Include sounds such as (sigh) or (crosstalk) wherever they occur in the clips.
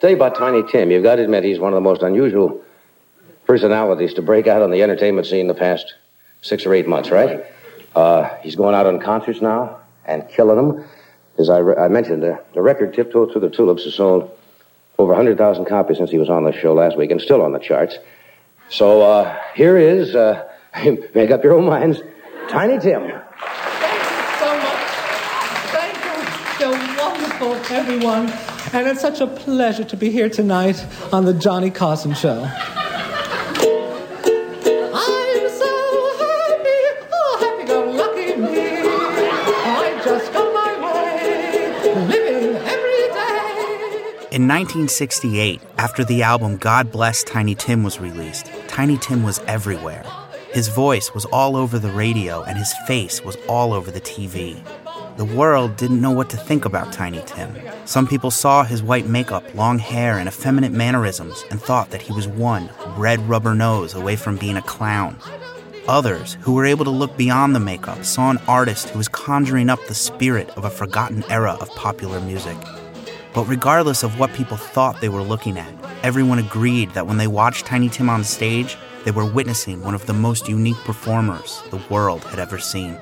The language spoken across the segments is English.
Tell you about Tiny Tim. You've got to admit he's one of the most unusual personalities to break out on the entertainment scene the past six or eight months, right? Uh, he's going out on concerts now and killing them. As I, re- I mentioned, the, the record Tiptoe Through the Tulips has sold over 100,000 copies since he was on the show last week and still on the charts. So uh, here is, uh, (laughs) make up your own minds, Tiny Tim. Thank you so much. Thank you. You're wonderful, everyone. And it's such a pleasure to be here tonight on the Johnny Carson Show. Oh. In 1968, after the album God Bless Tiny Tim was released, Tiny Tim was everywhere. His voice was all over the radio and his face was all over the TV. The world didn't know what to think about Tiny Tim. Some people saw his white makeup, long hair, and effeminate mannerisms and thought that he was one red rubber nose away from being a clown. Others, who were able to look beyond the makeup, saw an artist who was conjuring up the spirit of a forgotten era of popular music. But regardless of what people thought they were looking at, everyone agreed that when they watched Tiny Tim on stage, they were witnessing one of the most unique performers the world had ever seen.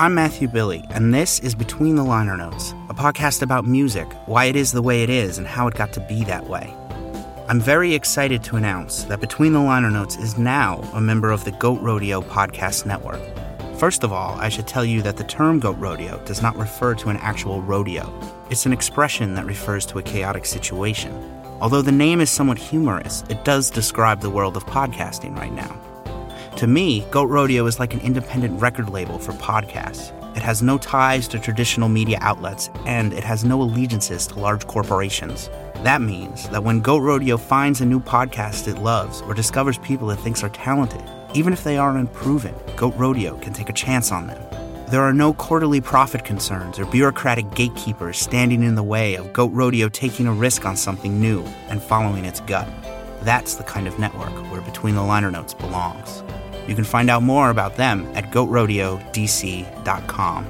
I'm Matthew Billy, and this is Between the Liner Notes, a podcast about music, why it is the way it is, and how it got to be that way. I'm very excited to announce that Between the Liner Notes is now a member of the Goat Rodeo Podcast Network. First of all, I should tell you that the term goat rodeo does not refer to an actual rodeo. It's an expression that refers to a chaotic situation. Although the name is somewhat humorous, it does describe the world of podcasting right now. To me, Goat Rodeo is like an independent record label for podcasts. It has no ties to traditional media outlets, and it has no allegiances to large corporations. That means that when Goat Rodeo finds a new podcast it loves or discovers people it thinks are talented, even if they aren't unproven, Goat Rodeo can take a chance on them. There are no quarterly profit concerns or bureaucratic gatekeepers standing in the way of Goat Rodeo taking a risk on something new and following its gut. That's the kind of network where Between the Liner Notes belongs. You can find out more about them at goatrodeo.dc.com.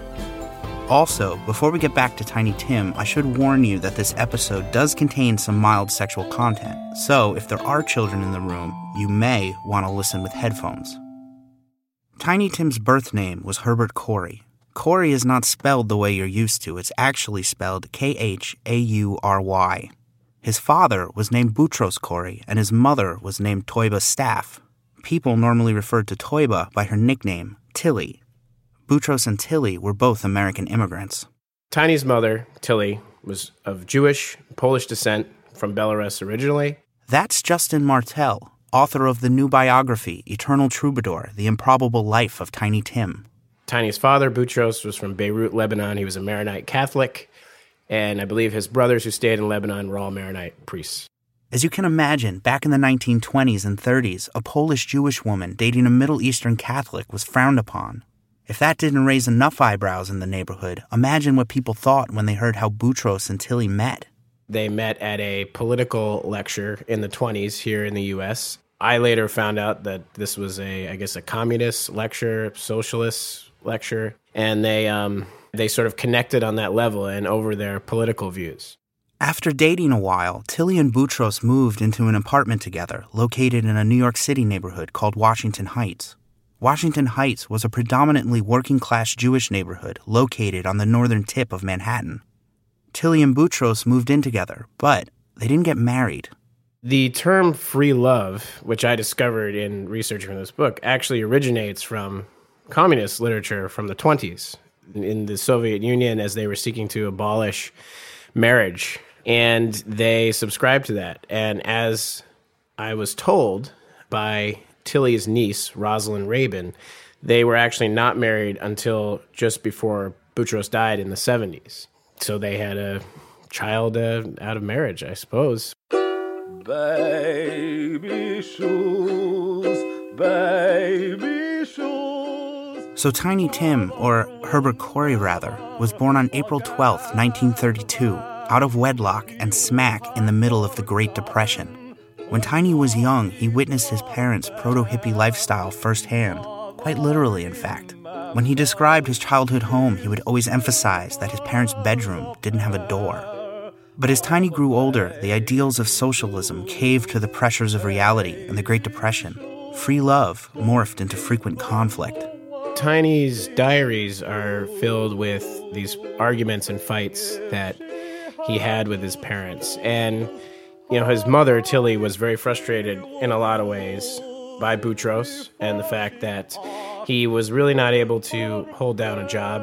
Also, before we get back to Tiny Tim, I should warn you that this episode does contain some mild sexual content, so if there are children in the room, you may want to listen with headphones. Tiny Tim's birth name was Herbert Khaury. Khaury is not spelled the way you're used to, it's actually spelled K H A U R Y. His father was named Boutros Khaury, and his mother was named Toiba Staff. People normally referred to Toiba by her nickname, Tilly. Boutros and Tilly were both American immigrants. Tiny's mother, Tilly, was of Jewish, Polish descent from Belarus originally. That's Justin Martell, author of the new biography, Eternal Troubadour The Improbable Life of Tiny Tim. Tiny's father, Boutros, was from Beirut, Lebanon. He was a Maronite Catholic. And I believe his brothers who stayed in Lebanon were all Maronite priests. As you can imagine, back in the 1920s and 30s, a Polish Jewish woman dating a Middle Eastern Catholic was frowned upon. If that didn't raise enough eyebrows in the neighborhood, imagine what people thought when they heard how Boutros and Tilly met. They met at a political lecture in the 20s here in the US. I later found out that this was a, I guess, a communist lecture, socialist lecture, and they, um, they sort of connected on that level and over their political views. After dating a while, Tilly and Boutros moved into an apartment together located in a New York City neighborhood called Washington Heights. Washington Heights was a predominantly working class Jewish neighborhood located on the northern tip of Manhattan. Tilly and Boutros moved in together, but they didn't get married. The term free love, which I discovered in researching this book, actually originates from communist literature from the 20s in the Soviet Union as they were seeking to abolish marriage. And they subscribed to that. And as I was told by Tilly's niece, Rosalind Rabin, they were actually not married until just before Boutros died in the 70s. So they had a child uh, out of marriage, I suppose. Baby shoes, baby shoes. So Tiny Tim, or Herbert Khaury rather, was born on April 12, 1932, out of wedlock and smack in the middle of the Great Depression. When Tiny was young, he witnessed his parents' proto hippie lifestyle firsthand, quite literally, in fact. When he described his childhood home, he would always emphasize that his parents' bedroom didn't have a door. But as Tiny grew older, the ideals of socialism caved to the pressures of reality and the Great Depression. Free love morphed into frequent conflict. Tiny's diaries are filled with these arguments and fights that he had with his parents. And, you know, his mother, Tilly, was very frustrated in a lot of ways by Boutros and the fact that he was really not able to hold down a job.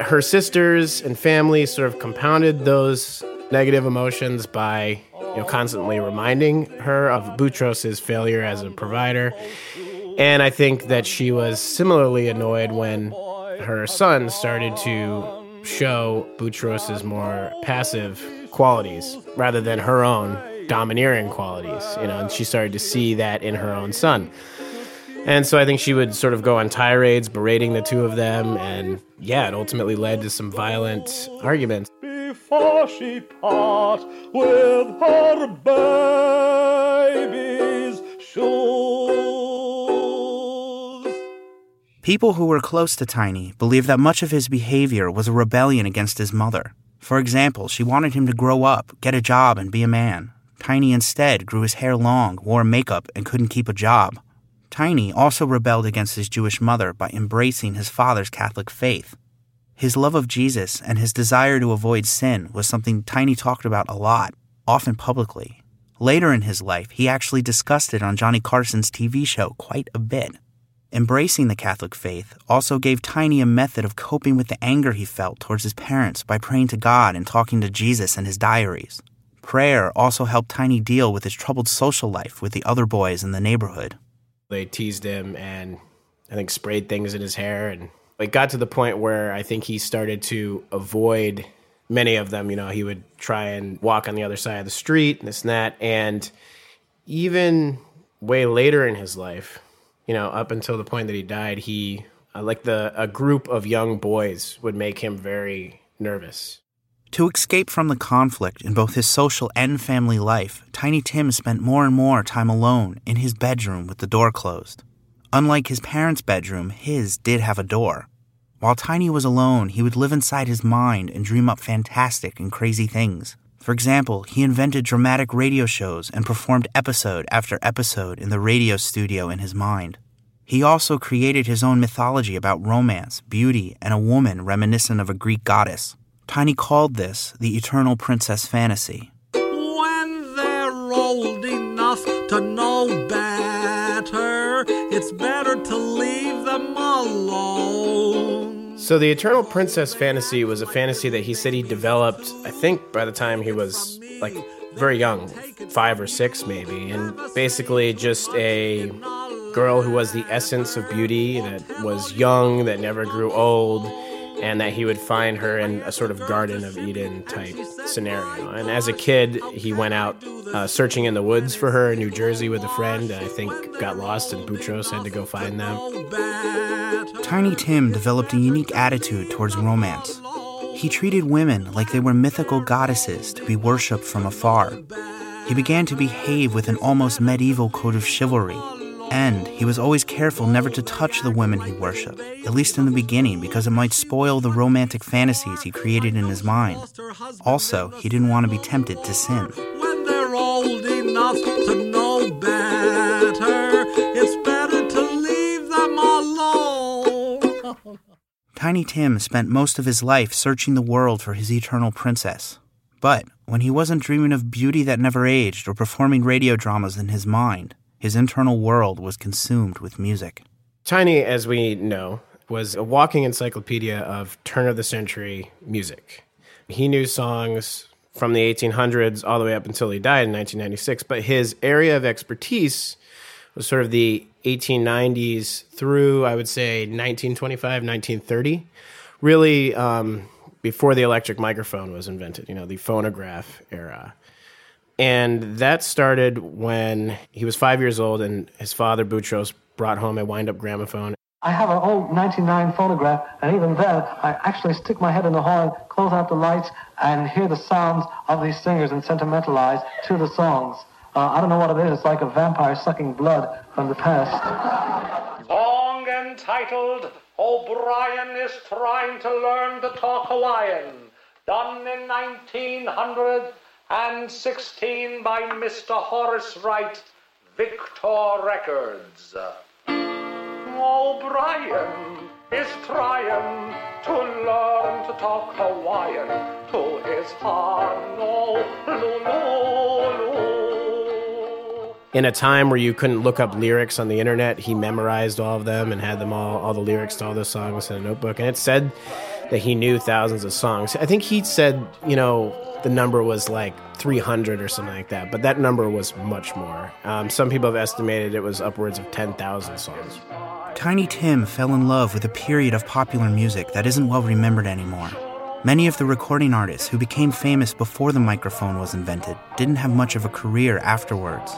Her sisters and family sort of compounded those negative emotions by you know constantly reminding her of Boutros's failure as a provider. And I think that she was similarly annoyed when her son started to show Boutros's more passive qualities rather than her own domineering qualities, you know, and she started to see that in her own son. And so I think she would sort of go on tirades berating the two of them and yeah, it ultimately led to some violent arguments. Before she part with her baby's shoes. People who were close to Tiny believed that much of his behavior was a rebellion against his mother. For example, she wanted him to grow up, get a job, and be a man. Tiny instead grew his hair long, wore makeup, and couldn't keep a job. Tiny also rebelled against his Jewish mother by embracing his father's Catholic faith. His love of Jesus and his desire to avoid sin was something Tiny talked about a lot, often publicly. Later in his life, he actually discussed it on Johnny Carson's TV show quite a bit. Embracing the Catholic faith also gave Tiny a method of coping with the anger he felt towards his parents by praying to God and talking to Jesus in his diaries. Prayer also helped Tiny deal with his troubled social life with the other boys in the neighborhood. They teased him and I think sprayed things in his hair and it got to the point where I think he started to avoid many of them. You know, he would try and walk on the other side of the street, and this and that. And even way later in his life, you know, up until the point that he died, he uh, like the a group of young boys would make him very nervous. To escape from the conflict in both his social and family life, Tiny Tim spent more and more time alone in his bedroom with the door closed. Unlike his parents' bedroom, his did have a door. While Tiny was alone, he would live inside his mind and dream up fantastic and crazy things. For example, he invented dramatic radio shows and performed episode after episode in the radio studio in his mind. He also created his own mythology about romance, beauty, and a woman reminiscent of a Greek goddess. Tiny called this the eternal princess fantasy. When they're old enough to know better, it's better to leave them alone. So the Eternal Princess fantasy was a fantasy that he said he developed, I think by the time he was like very young, 5 or 6 maybe, and basically just a girl who was the essence of beauty that was young, that never grew old and that he would find her in a sort of Garden of Eden type scenario. And as a kid, he went out uh, searching in the woods for her in New Jersey with a friend, and I think got lost, and Boutros had to go find them. Tiny Tim developed a unique attitude towards romance. He treated women like they were mythical goddesses to be worshipped from afar. He began to behave with an almost medieval code of chivalry, and he was always careful never to touch the women he worshiped, at least in the beginning, because it might spoil the romantic fantasies he created in his mind. Also, he didn't want to be tempted to sin. When they're old enough to know better, it's better to leave them alone. (laughs) Tiny Tim spent most of his life searching the world for his eternal princess. But when he wasn't dreaming of beauty that never aged or performing radio dramas in his mind, his internal world was consumed with music. Tiny, as we know, was a walking encyclopedia of turn of the century music. He knew songs from the 1800s all the way up until he died in 1996, but his area of expertise was sort of the 1890s through, I would say, 1925, 1930. Really, um, before the electric microphone was invented, you know, the phonograph era. And that started when he was five years old, and his father, Boutros, brought home a wind up gramophone. I have an old 99 phonograph, and even then, I actually stick my head in the horn, close out the lights, and hear the sounds of these singers and sentimentalize to the songs. Uh, I don't know what it is. It's like a vampire sucking blood from the past. Song entitled O'Brien is Trying to Learn to Talk Hawaiian, done in 1916 by Mr. Horace Wright, Victor Records. O'Brien is trying to learn to talk Hawaiian to his Honolulu. In a time where you couldn't look up lyrics on the internet, he memorized all of them and had them all, all the lyrics to all the songs in a notebook. And it said that he knew thousands of songs. I think he said, you know, the number was like 300 or something like that, but that number was much more. Um, some people have estimated it was upwards of 10,000 songs. Tiny Tim fell in love with a period of popular music that isn't well remembered anymore. Many of the recording artists who became famous before the microphone was invented didn't have much of a career afterwards.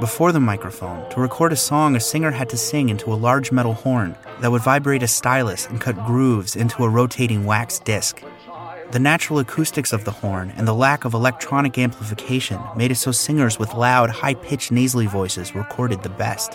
Before the microphone, to record a song, a singer had to sing into a large metal horn that would vibrate a stylus and cut grooves into a rotating wax disc. The natural acoustics of the horn and the lack of electronic amplification made it so singers with loud, high pitched nasally voices recorded the best.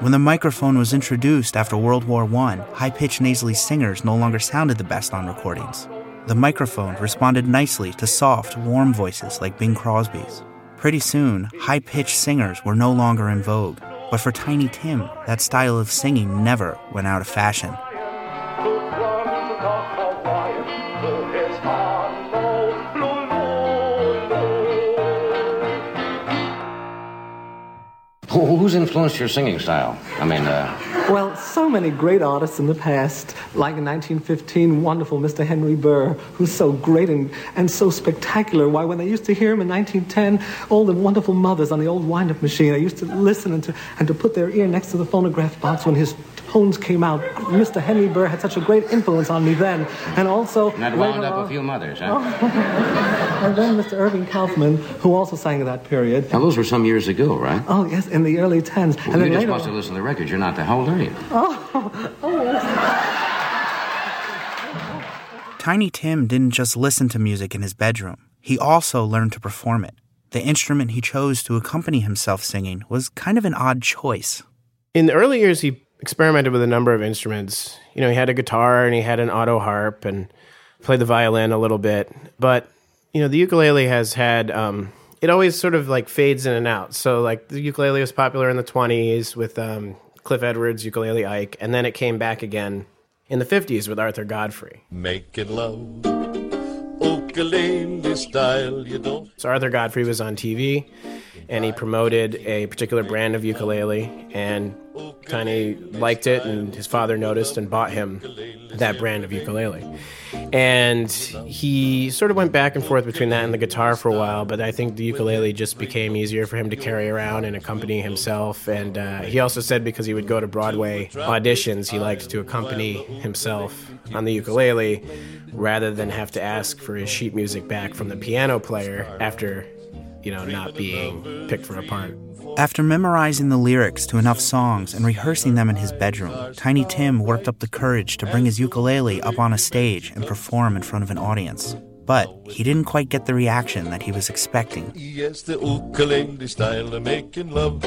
When the microphone was introduced after World War I, high pitched nasally singers no longer sounded the best on recordings. The microphone responded nicely to soft, warm voices like Bing Crosby's. Pretty soon, high pitched singers were no longer in vogue, but for Tiny Tim, that style of singing never went out of fashion. Who- Who's influenced your singing style? I mean, uh, Well, so many great artists in the past, like in 1915, wonderful Mr. Henry Burr, who's so great and, and so spectacular. Why, when they used to hear him in 1910, all the wonderful mothers on the old wind-up machine, they used to listen and to, and to put their ear next to the phonograph box when his tones came out. Mr. Henry Burr had such a great influence on me then. And also... that wound later up a few mothers, huh? (laughs) And then Mr. Irving Kaufman, who also sang in that period. Now, those were some years ago, right? Oh, yes, in the early 10s. Well, and you then just later must have on- listened to the records. You're not that. How old are you? (laughs) Oh. oh Tiny Tim didn't just listen to music in his bedroom, he also learned to perform it. The instrument he chose to accompany himself singing was kind of an odd choice. In the early years, he experimented with a number of instruments. You know, he had a guitar and he had an auto harp and played the violin a little bit. But, you know, the ukulele has had, um, it always sort of like fades in and out. So, like, the ukulele was popular in the 20s with um, Cliff Edwards, Ukulele Ike, and then it came back again in the 50s with Arthur Godfrey. Make Making love, style, you don't. So Arthur Godfrey was on TV, and he promoted a particular brand of ukulele, and Tiny liked it, and his father noticed and bought him that brand of ukulele. And he sort of went back and forth between that and the guitar for a while, but I think the ukulele just became easier for him to carry around and accompany himself. And uh, he also said because he would go to Broadway auditions, he liked to accompany himself on the ukulele rather than have to ask for his sheet music back from the piano player after, you know, not being picked for a part. After memorizing the lyrics to enough songs and rehearsing them in his bedroom, Tiny Tim worked up the courage to bring his ukulele up on a stage and perform in front of an audience. But he didn't quite get the reaction that he was expecting. Yes, the ukulele style of making love.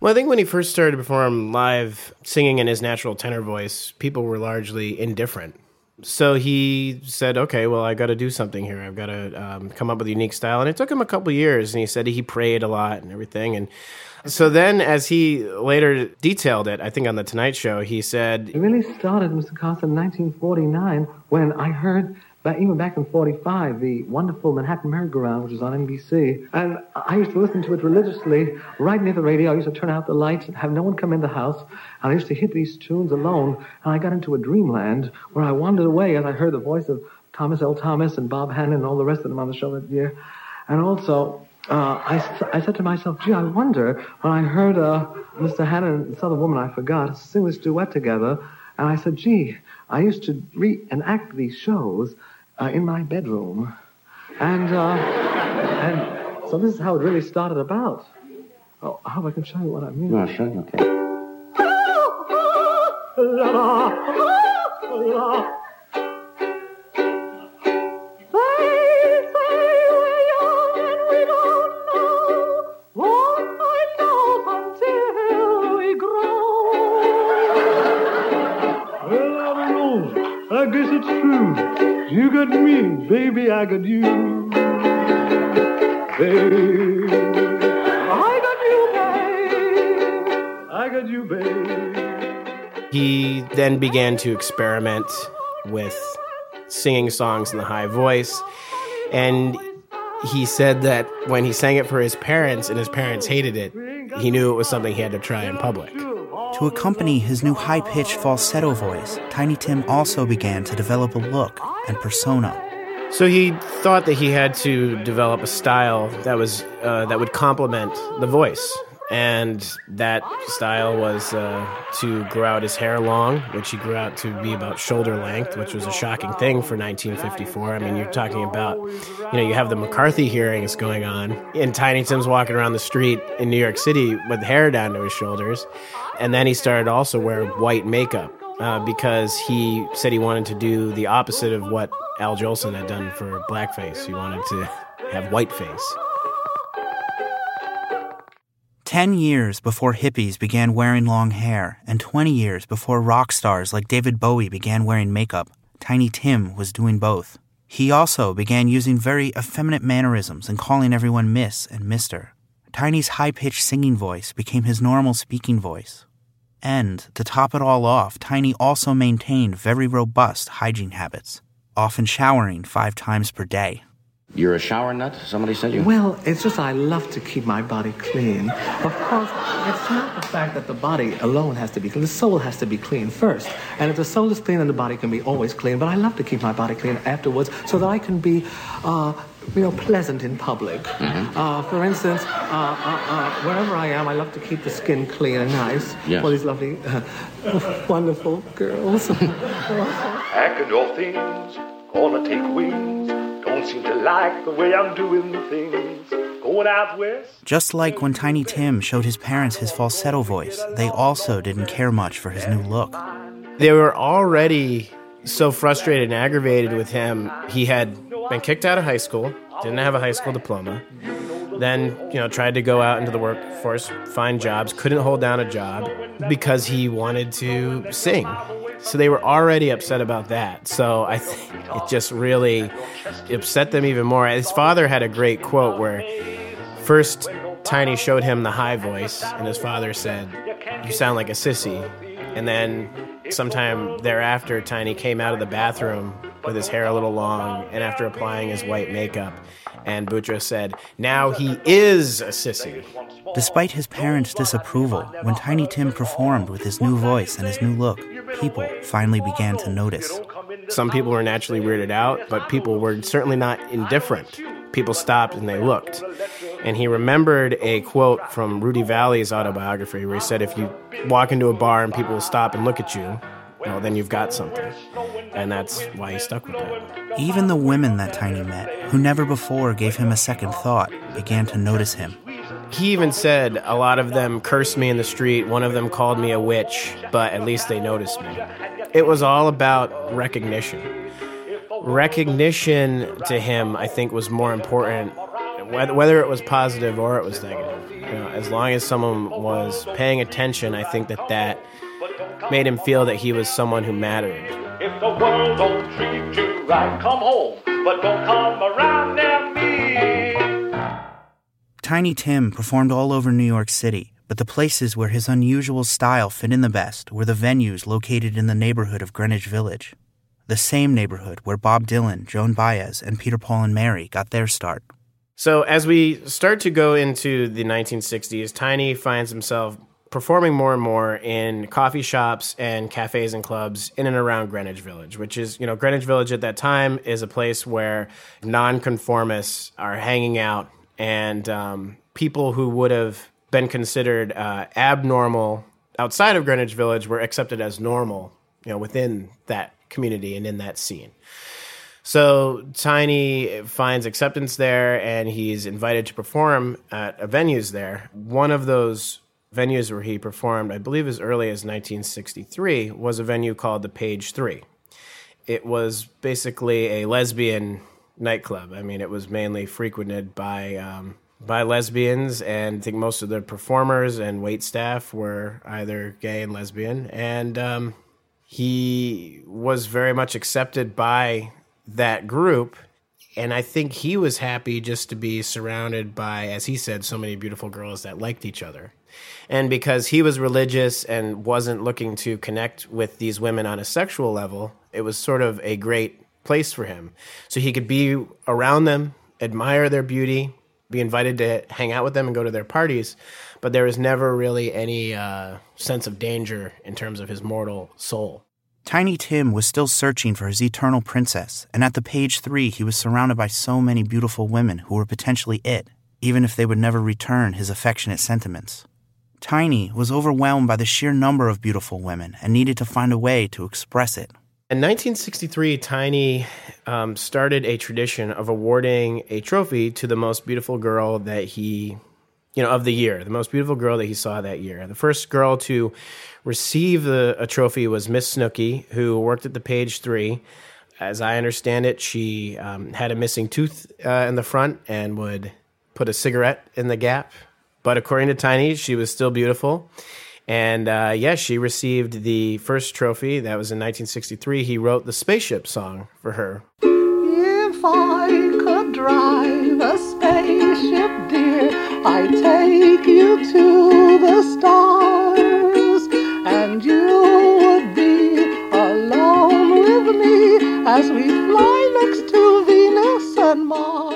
Well, I think when he first started to perform live, singing in his natural tenor voice, people were largely indifferent. So he said, "Okay, well, I got to do something here. I've got to um, come up with a unique style." And it took him a couple years, and he said he prayed a lot and everything. And so then, as he later detailed it, I think on the Tonight Show, he said, It really started, Mr. Carson, in 1949 when I heard, back, even back in 45, the wonderful Manhattan Merry-Go-Round, which was on NBC. And I used to listen to it religiously right near the radio. I used to turn out the lights and have no one come in the house. And I used to hit these tunes alone. And I got into a dreamland where I wandered away as I heard the voice of Thomas L. Thomas and Bob Hannon and all the rest of them on the show that year. And also, uh, I, I said to myself, gee, I wonder when I heard uh, Mr. Hannon and this other woman I forgot sing this duet together, and I said, gee, I used to reenact these shows uh, in my bedroom. And, uh, and so this is how it really started about. Oh, I hope I can show you what I mean. No, sure, okay. (laughs) You got me, baby, I got you. Babe, I got you, babe. I got you, babe. He then began to experiment with singing songs in the high voice. And he said that when he sang it for his parents and his parents hated it, he knew it was something he had to try in public. To accompany his new high pitched falsetto voice, Tiny Tim also began to develop a look and persona. So he thought that he had to develop a style that was uh, that would complement the voice, and that style was uh, to grow out his hair long, which he grew out to be about shoulder length, which was a shocking thing for 1954. I mean, you're talking about, you know, you have the McCarthy hearings going on, and Tiny Tim's walking around the street in New York City with hair down to his shoulders, and then he started also wearing white makeup. Uh, because he said he wanted to do the opposite of what Al Jolson had done for blackface. He wanted to have whiteface. 10 years before hippies began wearing long hair, and 20 years before rock stars like David Bowie began wearing makeup, Tiny Tim was doing both. He also began using very effeminate mannerisms and calling everyone Miss and Mister. Tiny's high pitched singing voice became his normal speaking voice. And, to top it all off, Tiny also maintained very robust hygiene habits, often showering five times per day. You're a shower nut? Somebody said you? Well, it's just I love to keep my body clean. Of course, it's not the fact that the body alone has to be clean. The soul has to be clean first. And if the soul is clean, then the body can be always clean. But I love to keep my body clean afterwards so that I can be, uh, you know, pleasant in public. Uh, for instance, uh, uh, uh, wherever I am, I love to keep the skin clean and nice Yes. for these lovely, uh, wonderful girls. (laughs) Packing your things, gonna take wings. Don't seem to like the way I'm doing things. Going out west. Just like when Tiny Tim showed his parents his falsetto voice, they also didn't care much for his new look. They were already so frustrated and aggravated with him. He had been kicked out of high school, didn't have a high school diploma. Then, you know, tried to go out into the workforce, find jobs, couldn't hold down a job because he wanted to sing. So they were already upset about that. So I think it just really upset them even more. His father had a great quote where first Tiny showed him the high voice, and his father said, You sound like a sissy. And then sometime thereafter, Tiny came out of the bathroom with his hair a little long and after applying his white makeup. And Boutros said, Now he is a sissy. Despite his parents' disapproval, when Tiny Tim performed with his new voice and his new look, people finally began to notice. Some people were naturally weirded out, but people were certainly not indifferent. People stopped and they looked. And he remembered a quote from Rudy Vallee's autobiography where he said, If you walk into a bar and people will stop and look at you, well, then you've got something. And that's why he stuck with that. Even the women that Tiny met, who never before gave him a second thought, began to notice him. He even said a lot of them cursed me in the street. One of them called me a witch, but at least they noticed me. It was all about recognition. Recognition to him, I think, was more important, whether, it was positive or it was negative. You know, as long as someone was paying attention, I think that that made him feel that he was someone who mattered. If the world don't treat you right, come home, but don't come around near me. Tiny Tim performed all over New York City, but the places where his unusual style fit in the best were the venues located in the neighborhood of Greenwich Village, the same neighborhood where Bob Dylan, Joan Baez, and Peter Paul and Mary got their start. So as we start to go into the 1960s, Tiny finds himself performing more and more in coffee shops and cafes and clubs in and around Greenwich Village, which is, you know, Greenwich Village at that time is a place where nonconformists are hanging out and um, people who would have been considered uh, abnormal outside of Greenwich Village were accepted as normal, you know, within that community and in that scene. So Tiny finds acceptance there, and he's invited to perform at venues there. One of those venues where he performed, I believe as early as 1963, was a venue called the Page Three. It was basically a lesbian nightclub. I mean, it was mainly frequented by um, by lesbians, and I think most of the performers and wait staff were either gay and lesbian. And um, he was very much accepted by that group. And I think he was happy just to be surrounded by, as he said, so many beautiful girls that liked each other. And because he was religious and wasn't looking to connect with these women on a sexual level, it was sort of a great place for him. So he could be around them, admire their beauty, be invited to hang out with them and go to their parties, but there was never really any uh, sense of danger in terms of his mortal soul. Tiny Tim was still searching for his eternal princess, and at the page three, he was surrounded by so many beautiful women who were potentially it, even if they would never return his affectionate sentiments. Tiny was overwhelmed by the sheer number of beautiful women and needed to find a way to express it. In 1963, Tiny um, started a tradition of awarding a trophy to the most beautiful girl that he, you know, of the year, the most beautiful girl that he saw that year. The first girl to receive the, a trophy was Miss Snooky, who worked at the page three. As I understand it, she um, had a missing tooth uh, in the front and would put a cigarette in the gap. But according to Tiny, she was still beautiful. And uh, yes, yeah, she received the first trophy. That was in 1963. He wrote the spaceship song for her. If I could drive a spaceship, dear, I'd take you to the stars, and you would be alone with me as we fly next to Venus and Mars.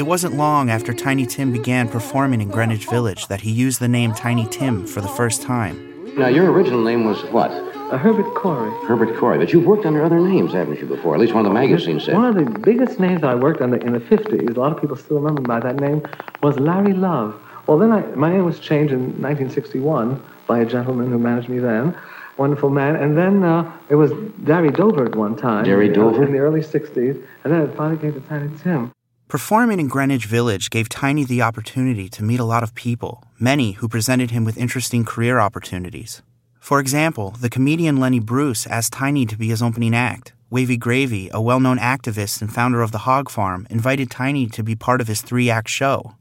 It wasn't long after Tiny Tim began performing in Greenwich Village that he used the name Tiny Tim for the first time. Now, your original name was what? Uh, Herbert Khaury. Herbert Khaury. But you've worked under other names, haven't you, before? At least one of the magazines said. One of the biggest names I worked under in the 50s, a lot of people still remember by that name, was Larry Love. Well, then I, my name was changed in 1961 by a gentleman who managed me then. Wonderful man. And then uh, it was Darry Dover at one time. Darry Dover? In the early 60s. And then it finally came to Tiny Tim. Performing in Greenwich Village gave Tiny the opportunity to meet a lot of people, many who presented him with interesting career opportunities. For example, the comedian Lenny Bruce asked Tiny to be his opening act. Wavy Gravy, a well known activist and founder of the Hog Farm, invited Tiny to be part of his three act show.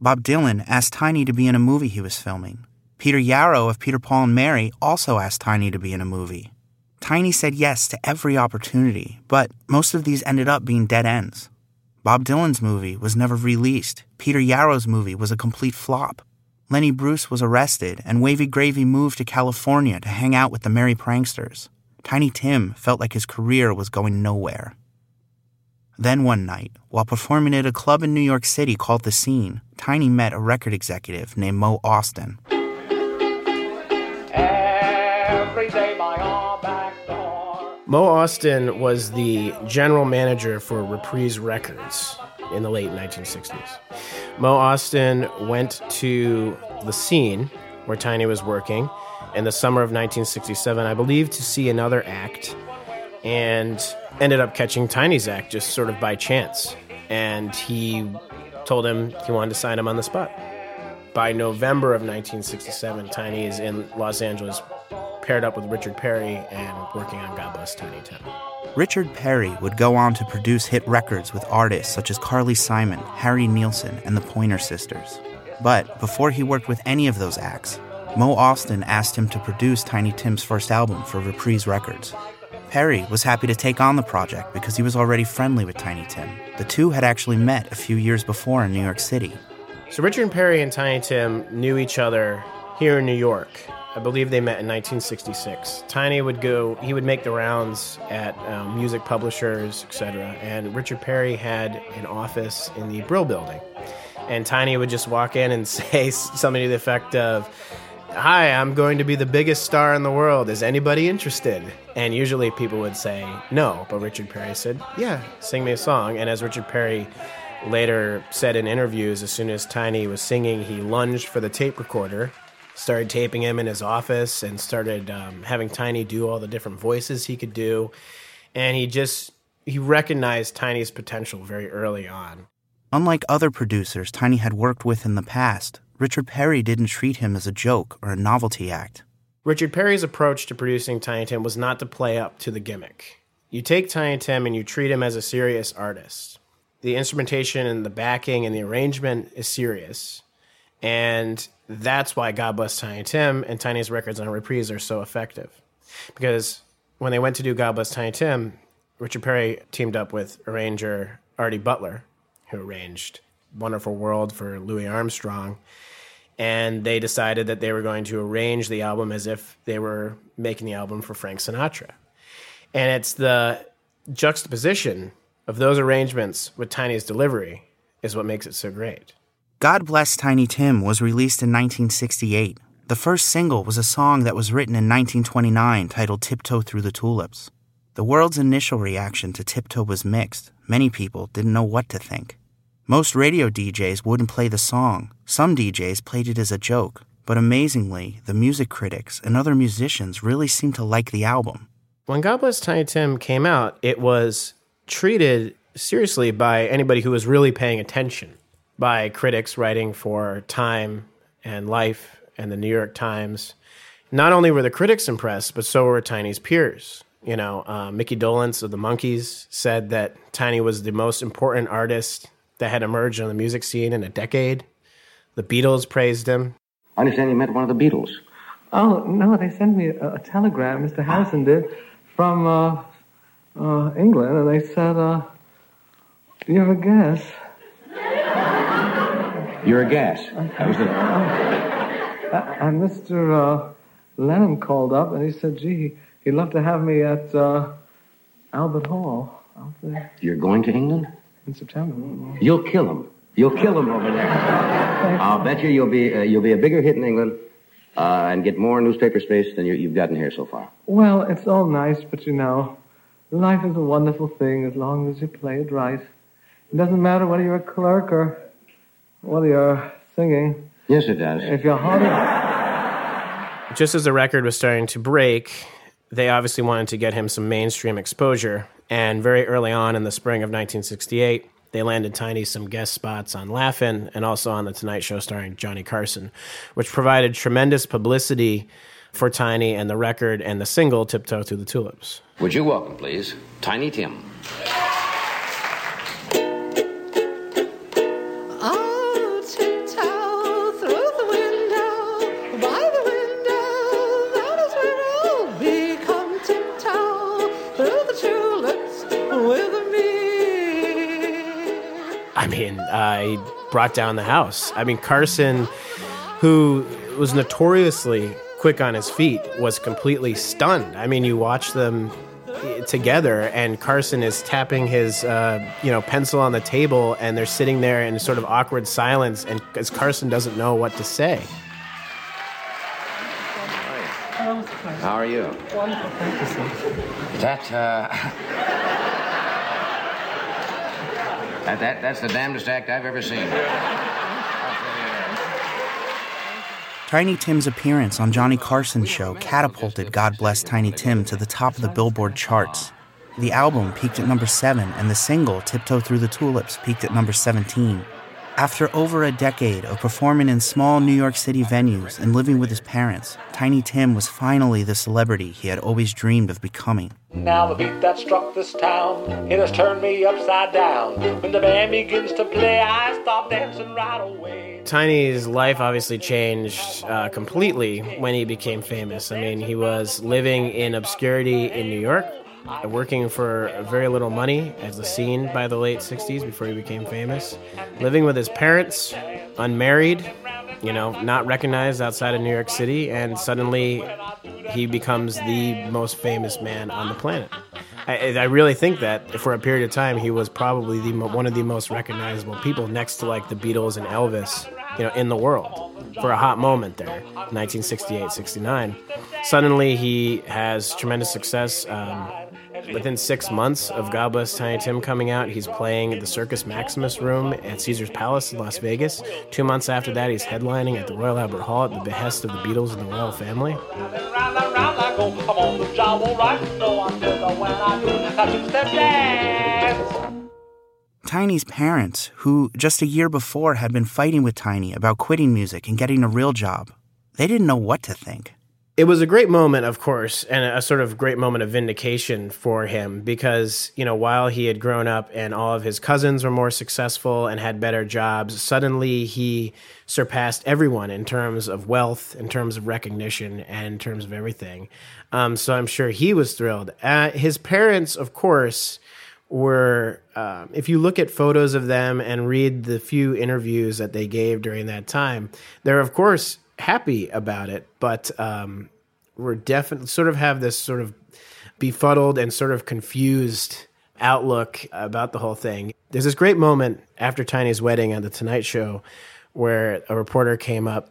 Bob Dylan asked Tiny to be in a movie he was filming. Peter Yarrow of Peter Paul and Mary also asked Tiny to be in a movie. Tiny said yes to every opportunity, but most of these ended up being dead ends. Bob Dylan's movie was never released. Peter Yarrow's movie was a complete flop. Lenny Bruce was arrested, and Wavy Gravy moved to California to hang out with the Merry Pranksters. Tiny Tim felt like his career was going nowhere. Then one night, while performing at a club in New York City called The Scene, Tiny met a record executive named Mo Ostin. Mo Ostin was the general manager for Reprise Records in the late 1960s. Mo Ostin went to the scene where Tiny was working in the summer of 1967, I believe, to see another act, and ended up catching Tiny's act just sort of by chance. And he told him he wanted to sign him on the spot. By November of 1967, Tiny is in Los Angeles paired up with Richard Perry and working on God Bless Tiny Tim. Richard Perry would go on to produce hit records with artists such as Carly Simon, Harry Nilsson, and the Pointer Sisters. But before he worked with any of those acts, Mo Ostin asked him to produce Tiny Tim's first album for Reprise Records. Perry was happy to take on the project because he was already friendly with Tiny Tim. The two had actually met a few years before in New York City. So Richard Perry and Tiny Tim knew each other here in New York I believe they met in 1966. Tiny would go, he would make the rounds at um, music publishers, etc. And Richard Perry had an office in the Brill building. And Tiny would just walk in and (laughs) say something to the effect of, Hi, I'm going to be the biggest star in the world. Is anybody interested? And usually people would say no, but Richard Perry said, Yeah, sing me a song. And as Richard Perry later said in interviews, as soon as Tiny was singing, he lunged for the tape recorder started taping him in his office and started um, having Tiny do all the different voices he could do. And he just he recognized Tiny's potential very early on. Unlike other producers Tiny had worked with in the past, Richard Perry didn't treat him as a joke or a novelty act. Richard Perry's approach to producing Tiny Tim was not to play up to the gimmick. You take Tiny Tim and you treat him as a serious artist. The instrumentation and the backing and the arrangement is serious. And that's why God Bless Tiny Tim and Tiny's records on reprise are so effective. because when they went to do God Bless Tiny Tim, Richard Perry teamed up with arranger Artie Butler, who arranged Wonderful World for Louis Armstrong. And they decided that they were going to arrange the album as if they were making the album for Frank Sinatra. And it's the juxtaposition of those arrangements with Tiny's delivery is what makes it so great. God Bless Tiny Tim was released in 1968. The first single was a song that was written in 1929 titled Tiptoe Through the Tulips. The world's initial reaction to Tiptoe was mixed. Many people didn't know what to think. Most radio DJs wouldn't play the song. Some DJs played it as a joke. But amazingly, the music critics and other musicians really seemed to like the album. When God Bless Tiny Tim came out, it was treated seriously by anybody who was really paying attention, by critics writing for Time and Life and the New York Times. Not only were the critics impressed, but so were Tiny's peers. You know, uh, Mickey Dolenz of the Monkees said that Tiny was the most important artist that had emerged on the music scene in a decade. The Beatles praised him. I understand you met one of the Beatles. Oh, no, they sent me a, a telegram, Mr. Harrison did, from uh, uh, England, and they said, uh, You're a gas. You're a gas. That was it. Uh, and Mr. Uh, Lennon called up and he said, gee, he'd love to have me at uh, Albert Hall out there You're going to England? in September. You'll kill him. You'll kill him over there. I'll bet you you'll be uh, you'll be a bigger hit in England uh, and get more newspaper space than you, you've gotten here so far. Well, it's all nice, but you know, life is a wonderful thing as long as you play it right. It doesn't matter whether you're a clerk or whether you're singing. Yes, it does. If you're hard Just as the record was starting to break, they obviously wanted to get him some mainstream exposure. And very early on in the spring of 1968, they landed Tiny some guest spots on Laugh-In and also on The Tonight Show starring Johnny Carson, which provided tremendous publicity for Tiny and the record and the single Tiptoe Through the Tulips. Would you welcome, please, Tiny Tim? Mean, uh, brought down the house. I mean, Carson, who was notoriously quick on his feet, was completely stunned. I mean, you watch them together, and Carson is tapping his, uh, you know, pencil on the table, and they're sitting there in sort of awkward silence, and as Carson doesn't know what to say. How are you? Wonderful, thank you, sir. That, uh. That, that, that's the damnedest act I've ever seen. Tiny Tim's appearance on Johnny Carson's show catapulted God Bless Tiny Tim to the top of the Billboard charts. The album peaked at number 7, and the single, Tiptoe Through the Tulips, peaked at number 17. After over a decade of performing in small New York City venues and living with his parents, Tiny Tim was finally the celebrity he had always dreamed of becoming. Now the beat that struck this town, it has turned me upside down. When the band begins to play, I stop dancing right away. Tiny's life obviously changed uh, completely when he became famous. I mean, he was living in obscurity in New York, working for very little money as a scene by the late 60s before he became famous, living with his parents, unmarried, you know, not recognized outside of New York City, and suddenly he becomes the most famous man on the planet. I, I really think that for a period of time, he was probably the one of the most recognizable people next to like the Beatles and Elvis, you know, in the world for a hot moment there, 1968, 69. Suddenly, he has tremendous success. Um, within six months of Bless Tiny Tim coming out, he's playing the Circus Maximus Room at Caesar's Palace in Las Vegas. Two months after that, he's headlining at the Royal Albert Hall at the behest of the Beatles and the royal family. Tiny's parents, who just a year before had been fighting with Tiny about quitting music and getting a real job, they didn't know what to think. It was a great moment, of course, and a sort of great moment of vindication for him because, you know, while he had grown up and all of his cousins were more successful and had better jobs, suddenly he surpassed everyone in terms of wealth, in terms of recognition, and in terms of everything. Um, so I'm sure he was thrilled. Uh, his parents, of course, were, uh, if you look at photos of them and read the few interviews that they gave during that time, they're, of course, happy about it, but um, we're definitely sort of have this sort of befuddled and sort of confused outlook about the whole thing. There's this great moment after Tiny's wedding on the Tonight Show where a reporter came up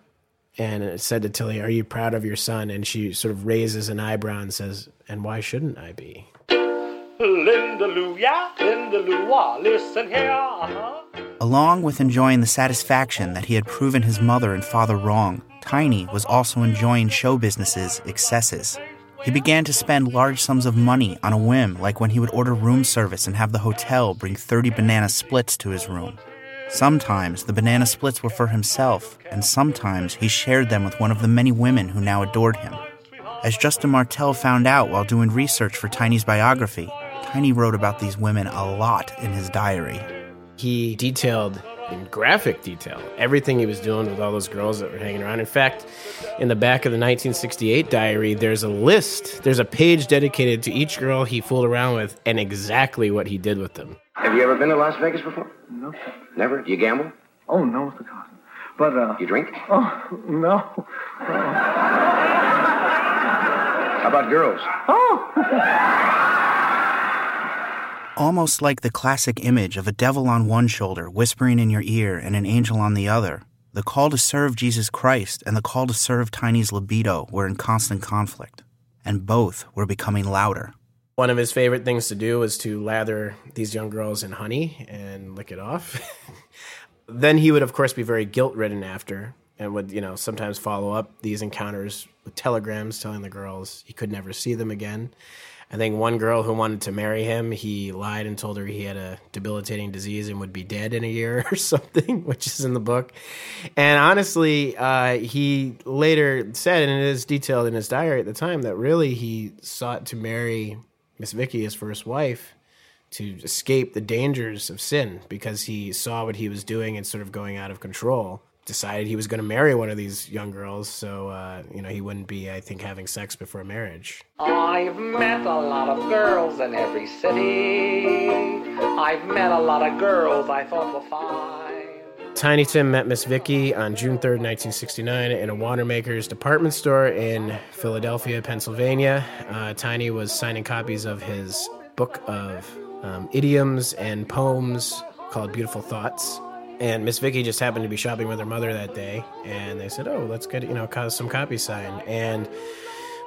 and said to Tilly, "Are you proud of your son?" And she sort of raises an eyebrow and says, "And why shouldn't I be?" Linda Lou, yeah, Linda Lou, ah, listen here, uh-huh. Along with enjoying the satisfaction that he had proven his mother and father wrong, Tiny was also enjoying show business's excesses. He began to spend large sums of money on a whim, like when he would order room service and have the hotel bring 30 banana splits to his room. Sometimes the banana splits were for himself, and sometimes he shared them with one of the many women who now adored him. As Justin Martell found out while doing research for Tiny's biography, Tiny wrote about these women a lot in his diary. He detailed in graphic detail everything he was doing with all those girls that were hanging around. In fact, in the back of the 1968 diary, there's a list, there's a page dedicated to each girl he fooled around with and exactly what he did with them. Have you ever been to Las Vegas before? No, sir. Never? You gamble? Oh, no, Mr. Carson. But, uh. You drink? Oh, no. Oh. How about girls? (laughs) Almost like the classic image of a devil on one shoulder whispering in your ear and an angel on the other, the call to serve Jesus Christ and the call to serve Tiny's libido were in constant conflict, and both were becoming louder. One of his favorite things to do was to lather these young girls in honey and lick it off. (laughs) then he would, of course, be very guilt ridden after and would, you know, sometimes follow up these encounters with telegrams telling the girls he could never see them again. I think one girl who wanted to marry him, he lied and told her he had a debilitating disease and would be dead in a year (laughs) or something, which is in the book. And honestly, uh, he later said, and it is detailed in his diary at the time, that really he sought to marry Miss Vicky, his first wife, to escape the dangers of sin because he saw what he was doing and sort of going out of control. Decided he was going to marry one of these young girls, so uh, you know he wouldn't be, I think, having sex before marriage. I've met a lot of girls in every city. I've met a lot of girls I thought were fine. Tiny Tim met Miss Vicky on June 3rd, 1969, in a Wanamaker's department store in Philadelphia, Pennsylvania. Uh, Tiny was signing copies of his book of um, idioms and poems called Beautiful Thoughts. And Miss Vicky just happened to be shopping with her mother that day, and they said, "Oh, let's get you know cause some copies signed." And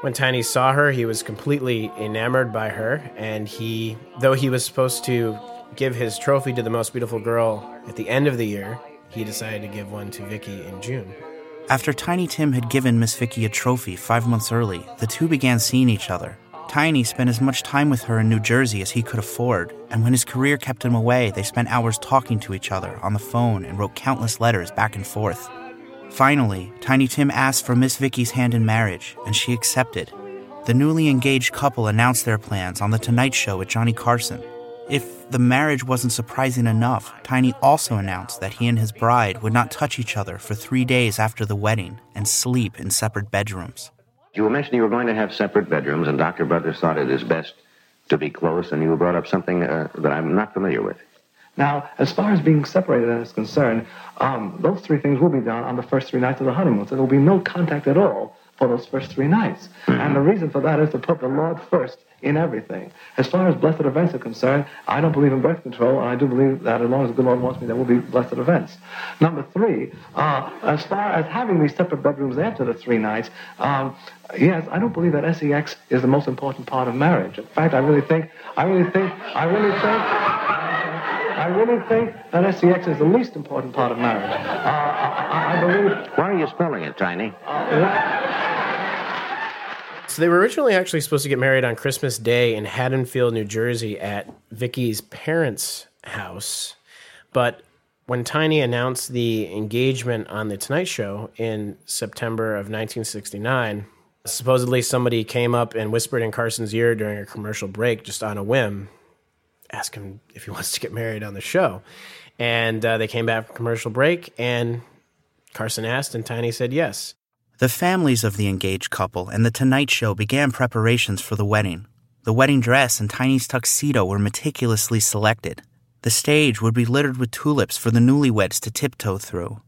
when Tiny saw her, he was completely enamored by her, and he, though he was supposed to give his trophy to the most beautiful girl at the end of the year, he decided to give one to Vicky in June. After Tiny Tim had given Miss Vicky a trophy five months early, the two began seeing each other. Tiny spent as much time with her in New Jersey as he could afford, and when his career kept him away, they spent hours talking to each other on the phone and wrote countless letters back and forth. Finally, Tiny Tim asked for Miss Vicky's hand in marriage, and she accepted. The newly engaged couple announced their plans on The Tonight Show with Johnny Carson. If the marriage wasn't surprising enough, Tiny also announced that he and his bride would not touch each other for three days after the wedding and sleep in separate bedrooms. You were mentioning you were going to have separate bedrooms, and Dr. Brothers thought it is best to be close, and you brought up something uh, that I'm not familiar with. Now, as far as being separated is concerned, um, those three things will be done on the first three nights of the honeymoon. So there will be no contact at all for those first three nights. And the reason for that is to put the Lord first in everything. As far as blessed events are concerned, I don't believe in birth control, and I do believe that as long as the good Lord wants me, there will be blessed events. Number three, uh, as far as having these separate bedrooms after the three nights, um, yes, I don't believe that sex is the most important part of marriage. In fact, I really think, I really think, I really think. I really think that sex is the least important part of marriage. Uh, I, I believe. Why are you spelling it, Tiny? So they were originally actually supposed to get married on Christmas Day in Haddonfield, New Jersey, at Vicky's parents' house. But when Tiny announced the engagement on the Tonight Show in September of 1969, Supposedly, somebody came up and whispered in Carson's ear during a commercial break, just on a whim, ask him if he (laughs) wants to get married on the show. And uh, they came back from commercial break, and Carson asked, and Tiny said yes. The families of the engaged couple and The Tonight Show began preparations for the wedding. The wedding dress and Tiny's tuxedo were meticulously selected. The stage would be littered with tulips for the newlyweds to tiptoe through.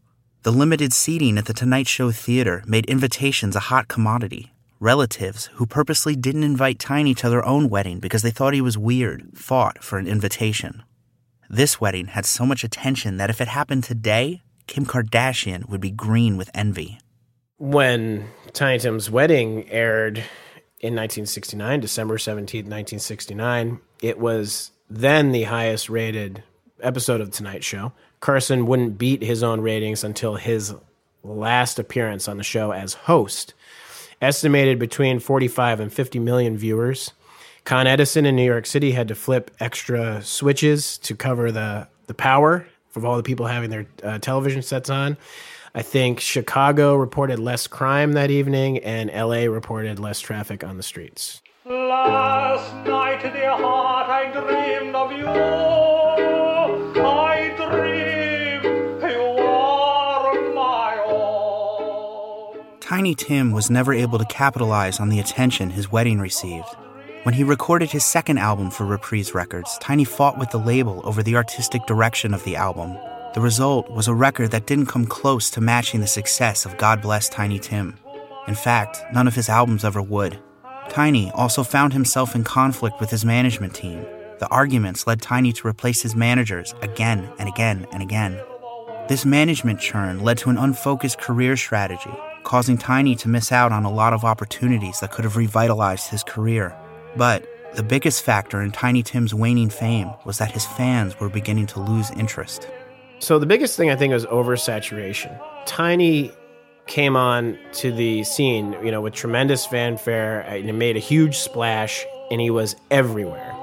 The limited seating at the Tonight Show theater made invitations a hot commodity. Relatives who purposely didn't invite Tiny to their own wedding because they thought he was weird fought for an invitation. This wedding had so much attention that if it happened today, Kim Kardashian would be green with envy. When Tiny Tim's wedding aired in 1969, December 17th, 1969, it was then the highest rated episode of The Tonight Show. Carson wouldn't beat his own ratings until his last appearance on the show as host. Estimated between 45 and 50 million viewers. Con Edison in New York City had to flip extra switches to cover the, the power of all the people having their uh, television sets on. I think Chicago reported less crime that evening, and LA reported less traffic on the streets. Last night, dear heart, I dreamed of you. I dreamed you were my own. Tiny Tim was never able to capitalize on the attention his wedding received. When he recorded his second album for Reprise Records, Tiny fought with the label over the artistic direction of the album. The result was a record that didn't come close to matching the success of God Bless Tiny Tim. In fact, none of his albums ever would. Tiny also found himself in conflict with his management team. The arguments led Tiny to replace his managers again and again and again. This management churn led to an unfocused career strategy, causing Tiny to miss out on a lot of opportunities that could have revitalized his career. But the biggest factor in Tiny Tim's waning fame was that his fans were beginning to lose interest. So the biggest thing I think was oversaturation. Tiny came on to the scene, you know, with tremendous fanfare and it made a huge splash and he was everywhere.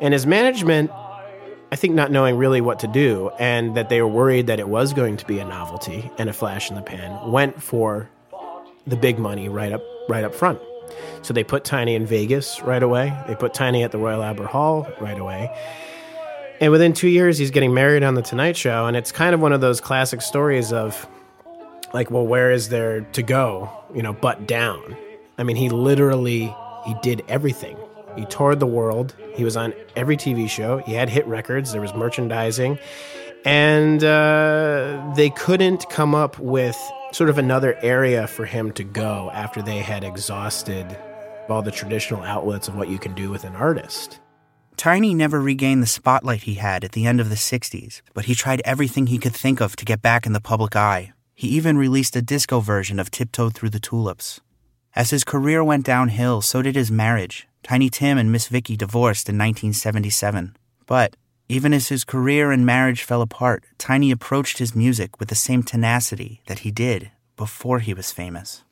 And his management I think not knowing really what to do and that they were worried that it was going to be a novelty and a flash in the pan went for the big money right up right up front. So they put Tiny in Vegas right away. They put Tiny at the Royal Albert Hall right away. And within two years, he's getting married on The Tonight Show. And it's kind of one of those classic stories of, like, well, where is there to go, you know, but down? I mean, he literally, he did everything. He toured the world. He was on every TV show. He had hit records. There was merchandising. And uh, they couldn't come up with sort of another area for him to go after they had exhausted all the traditional outlets of what you can do with an artist. Tiny never regained the spotlight he had at the end of the 60s, but he tried everything he could think of to get back in the public eye. He even released a disco version of Tiptoe Through the Tulips. As his career went downhill, so did his marriage. Tiny Tim and Miss Vicky divorced in 1977. But even as his career and marriage fell apart, Tiny approached his music with the same tenacity that he did before he was famous.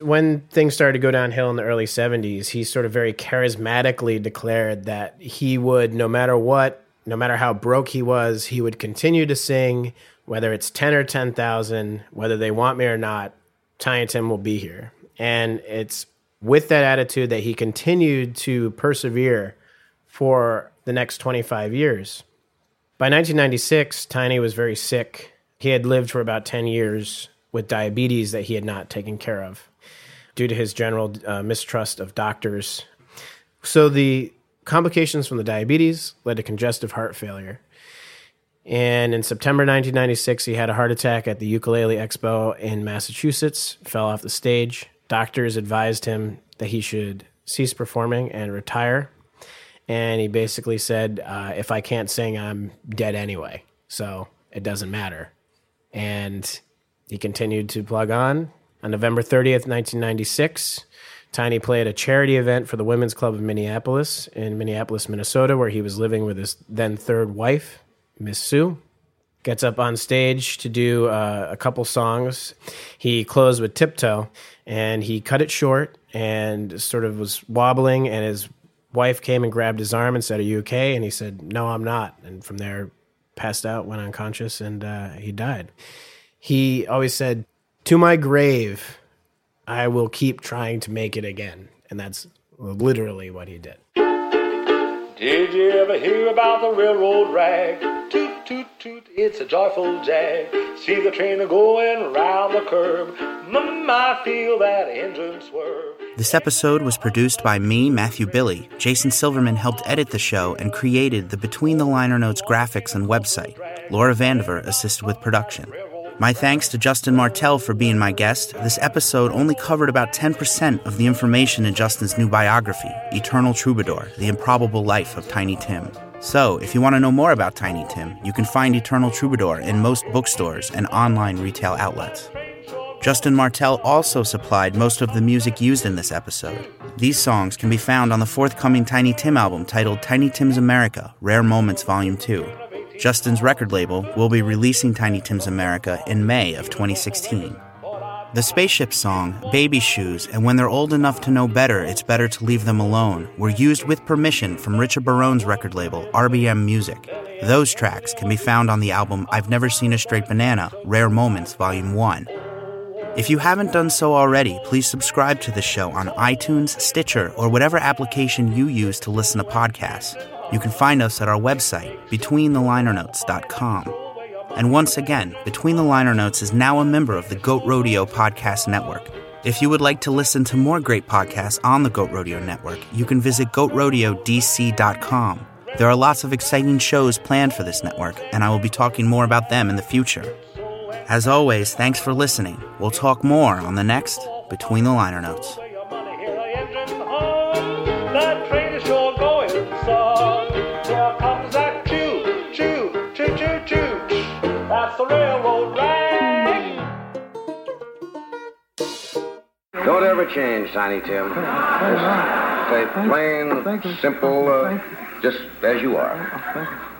When things started to go downhill in the early 70s, he sort of very charismatically declared that he would, no matter what, no matter how broke he was, he would continue to sing, whether it's 10 or 10,000, whether they want me or not, Tiny Tim will be here. And it's with that attitude that he continued to persevere for the next 25 years. By 1996, Tiny was very sick. He had lived for about 10 years with diabetes that he had not taken care of due to his general uh, mistrust of doctors. So the complications from the diabetes led to congestive heart failure. And in September 1996, he had a heart attack at the Ukulele Expo in Massachusetts, fell off the stage. Doctors advised him that he should cease performing and retire. And he basically said, uh, If I can't sing, I'm dead anyway. So it doesn't matter. And he continued to plug on. On November 30th, 1996, Tiny played a charity event for the Women's Club of Minneapolis in Minneapolis, Minnesota, where he was living with his then third wife, Miss Sue. Gets up on stage to do uh, a couple songs. He closed with Tiptoe and he cut it short and sort of was wobbling. And his wife came and grabbed his arm and said, Are you okay? And he said, No, I'm not. And from there, passed out, went unconscious, and uh, he died. He always said, To my grave, I will keep trying to make it again. And that's literally what he did. Did you ever hear about the railroad rag? Toot, toot, toot, it's a joyful jag. See the train going round the curve. Mmm, I feel that engine swerve. This episode was produced by me, Matthew Billy. Jason Silverman helped edit the show and created the Between the Liner Notes graphics and website. Laura Vandiver assisted with production. My thanks to Justin Martell for being my guest. This episode only covered about 10% of the information in Justin's new biography, Eternal Troubadour The Improbable Life of Tiny Tim. So, if you want to know more about Tiny Tim, you can find Eternal Troubadour in most bookstores and online retail outlets. Justin Martell also supplied most of the music used in this episode. These songs can be found on the forthcoming Tiny Tim album titled Tiny Tim's America Rare Moments Volume 2. Justin's record label will be releasing Tiny Tim's America in May of 2016. The spaceship song, Baby Shoes, and When They're Old Enough to Know Better, It's Better to Leave Them Alone were used with permission from Richard Barone's record label, RBM Music. Those tracks can be found on the album I've Never Seen a Straight Banana, Rare Moments, Volume 1. If you haven't done so already, please subscribe to the show on iTunes, Stitcher, or whatever application you use to listen to podcasts. You can find us at our website, betweentheliner.notes.com. And once again, Between the Liner Notes is now a member of the Goat Rodeo Podcast Network. If you would like to listen to more great podcasts on the Goat Rodeo Network, you can visit goatrodeodc.com. There are lots of exciting shows planned for this network, and I will be talking more about them in the future. As always, thanks for listening. We'll talk more on the next Between the Liner Notes. The railroad rag. Don't ever change, Tiny Tim. Just stay plain, simple, uh, just as you are.